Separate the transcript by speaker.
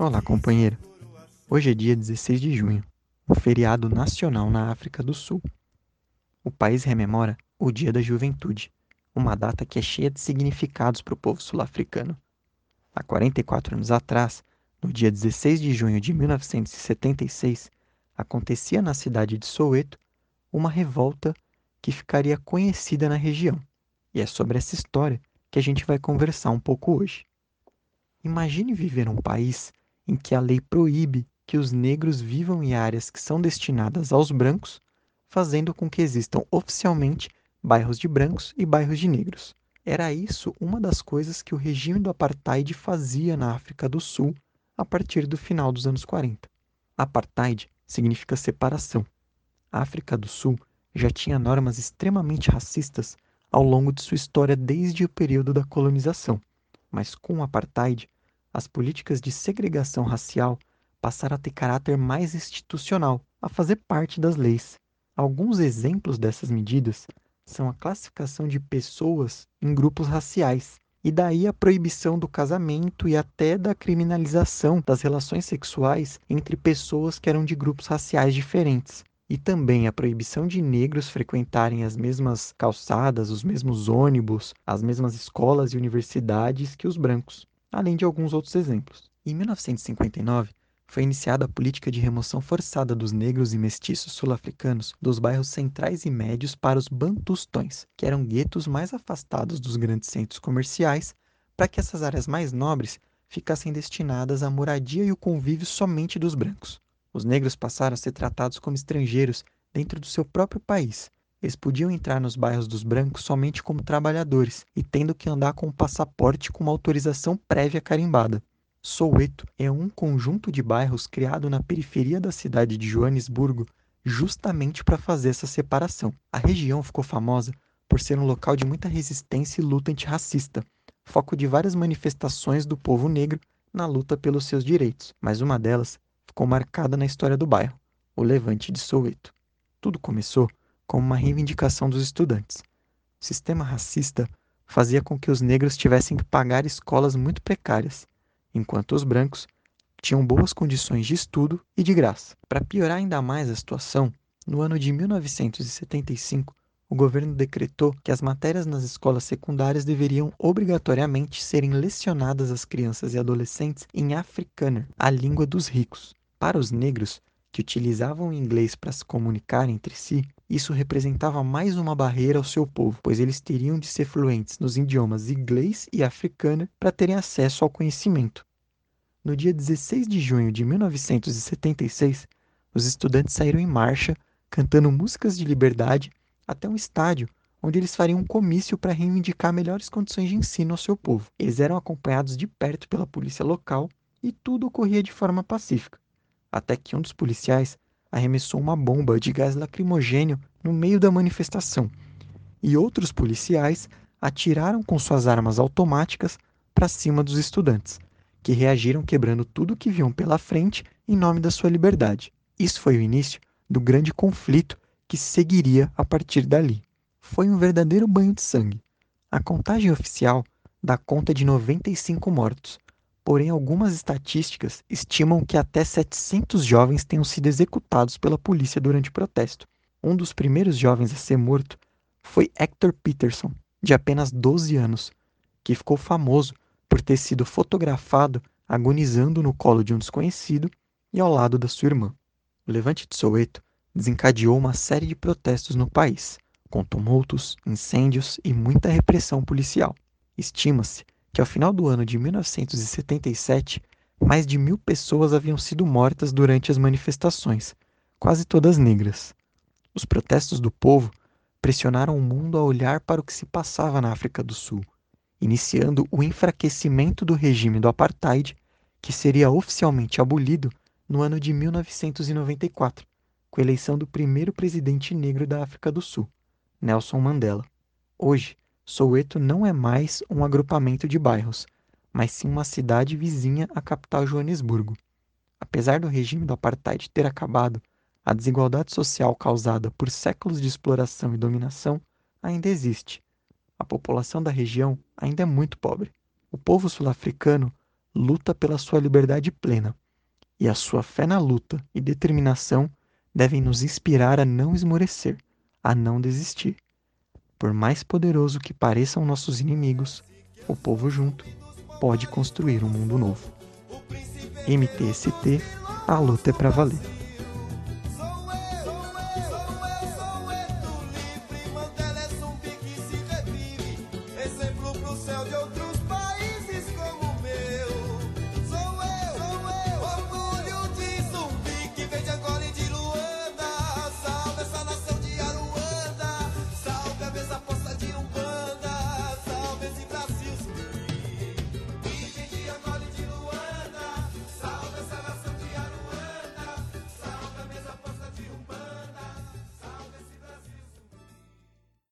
Speaker 1: Olá, companheiro. Hoje é dia 16 de junho, um feriado nacional na África do Sul. O país rememora o Dia da Juventude, uma data que é cheia de significados para o povo sul-africano. Há 44 anos atrás, no dia 16 de junho de 1976, acontecia na cidade de Soweto uma revolta que ficaria conhecida na região. E é sobre essa história que a gente vai conversar um pouco hoje. Imagine viver num país em que a lei proíbe que os negros vivam em áreas que são destinadas aos brancos, fazendo com que existam oficialmente bairros de brancos e bairros de negros. Era isso uma das coisas que o regime do apartheid fazia na África do Sul a partir do final dos anos 40. Apartheid significa separação. A África do Sul já tinha normas extremamente racistas ao longo de sua história desde o período da colonização, mas com o apartheid, as políticas de segregação racial passaram a ter caráter mais institucional, a fazer parte das leis. Alguns exemplos dessas medidas são a classificação de pessoas em grupos raciais, e daí a proibição do casamento e até da criminalização das relações sexuais entre pessoas que eram de grupos raciais diferentes. E também a proibição de negros frequentarem as mesmas calçadas, os mesmos ônibus, as mesmas escolas e universidades que os brancos, além de alguns outros exemplos. Em 1959, foi iniciada a política de remoção forçada dos negros e mestiços sul-africanos dos bairros centrais e médios para os bantustões, que eram guetos mais afastados dos grandes centros comerciais, para que essas áreas mais nobres ficassem destinadas à moradia e o convívio somente dos brancos. Os negros passaram a ser tratados como estrangeiros dentro do seu próprio país. Eles podiam entrar nos bairros dos brancos somente como trabalhadores e tendo que andar com um passaporte com uma autorização prévia carimbada. Soweto é um conjunto de bairros criado na periferia da cidade de Joanesburgo justamente para fazer essa separação. A região ficou famosa por ser um local de muita resistência e luta antirracista, foco de várias manifestações do povo negro na luta pelos seus direitos, mas uma delas ficou marcada na história do bairro, o Levante de Soweto. Tudo começou como uma reivindicação dos estudantes. O sistema racista fazia com que os negros tivessem que pagar escolas muito precárias enquanto os brancos tinham boas condições de estudo e de graça. Para piorar ainda mais a situação, no ano de 1975, o governo decretou que as matérias nas escolas secundárias deveriam obrigatoriamente serem lecionadas às crianças e adolescentes em Afrikaner, a língua dos ricos. Para os negros, que utilizavam o inglês para se comunicar entre si, isso representava mais uma barreira ao seu povo, pois eles teriam de ser fluentes nos idiomas inglês e africano para terem acesso ao conhecimento. No dia 16 de junho de 1976, os estudantes saíram em marcha, cantando músicas de liberdade, até um estádio onde eles fariam um comício para reivindicar melhores condições de ensino ao seu povo. Eles eram acompanhados de perto pela polícia local e tudo ocorria de forma pacífica, até que um dos policiais arremessou uma bomba de gás lacrimogênio no meio da manifestação, e outros policiais atiraram com suas armas automáticas para cima dos estudantes que reagiram quebrando tudo que viam pela frente em nome da sua liberdade. Isso foi o início do grande conflito que seguiria a partir dali. Foi um verdadeiro banho de sangue. A contagem oficial dá conta de 95 mortos, porém algumas estatísticas estimam que até 700 jovens tenham sido executados pela polícia durante o protesto. Um dos primeiros jovens a ser morto foi Hector Peterson, de apenas 12 anos, que ficou famoso por ter sido fotografado agonizando no colo de um desconhecido e ao lado da sua irmã. O levante de Soweto desencadeou uma série de protestos no país, com tumultos, incêndios e muita repressão policial. Estima-se que ao final do ano de 1977, mais de mil pessoas haviam sido mortas durante as manifestações, quase todas negras. Os protestos do povo pressionaram o mundo a olhar para o que se passava na África do Sul iniciando o enfraquecimento do regime do apartheid, que seria oficialmente abolido no ano de 1994, com a eleição do primeiro presidente negro da África do Sul, Nelson Mandela. Hoje, Soweto não é mais um agrupamento de bairros, mas sim uma cidade vizinha à capital Joanesburgo. Apesar do regime do apartheid ter acabado, a desigualdade social causada por séculos de exploração e dominação ainda existe a população da região ainda é muito pobre. O povo sul-africano luta pela sua liberdade plena, e a sua fé na luta e determinação devem nos inspirar a não esmorecer, a não desistir. Por mais poderoso que pareçam nossos inimigos, o povo junto pode construir um mundo novo. MTST, a luta é para valer.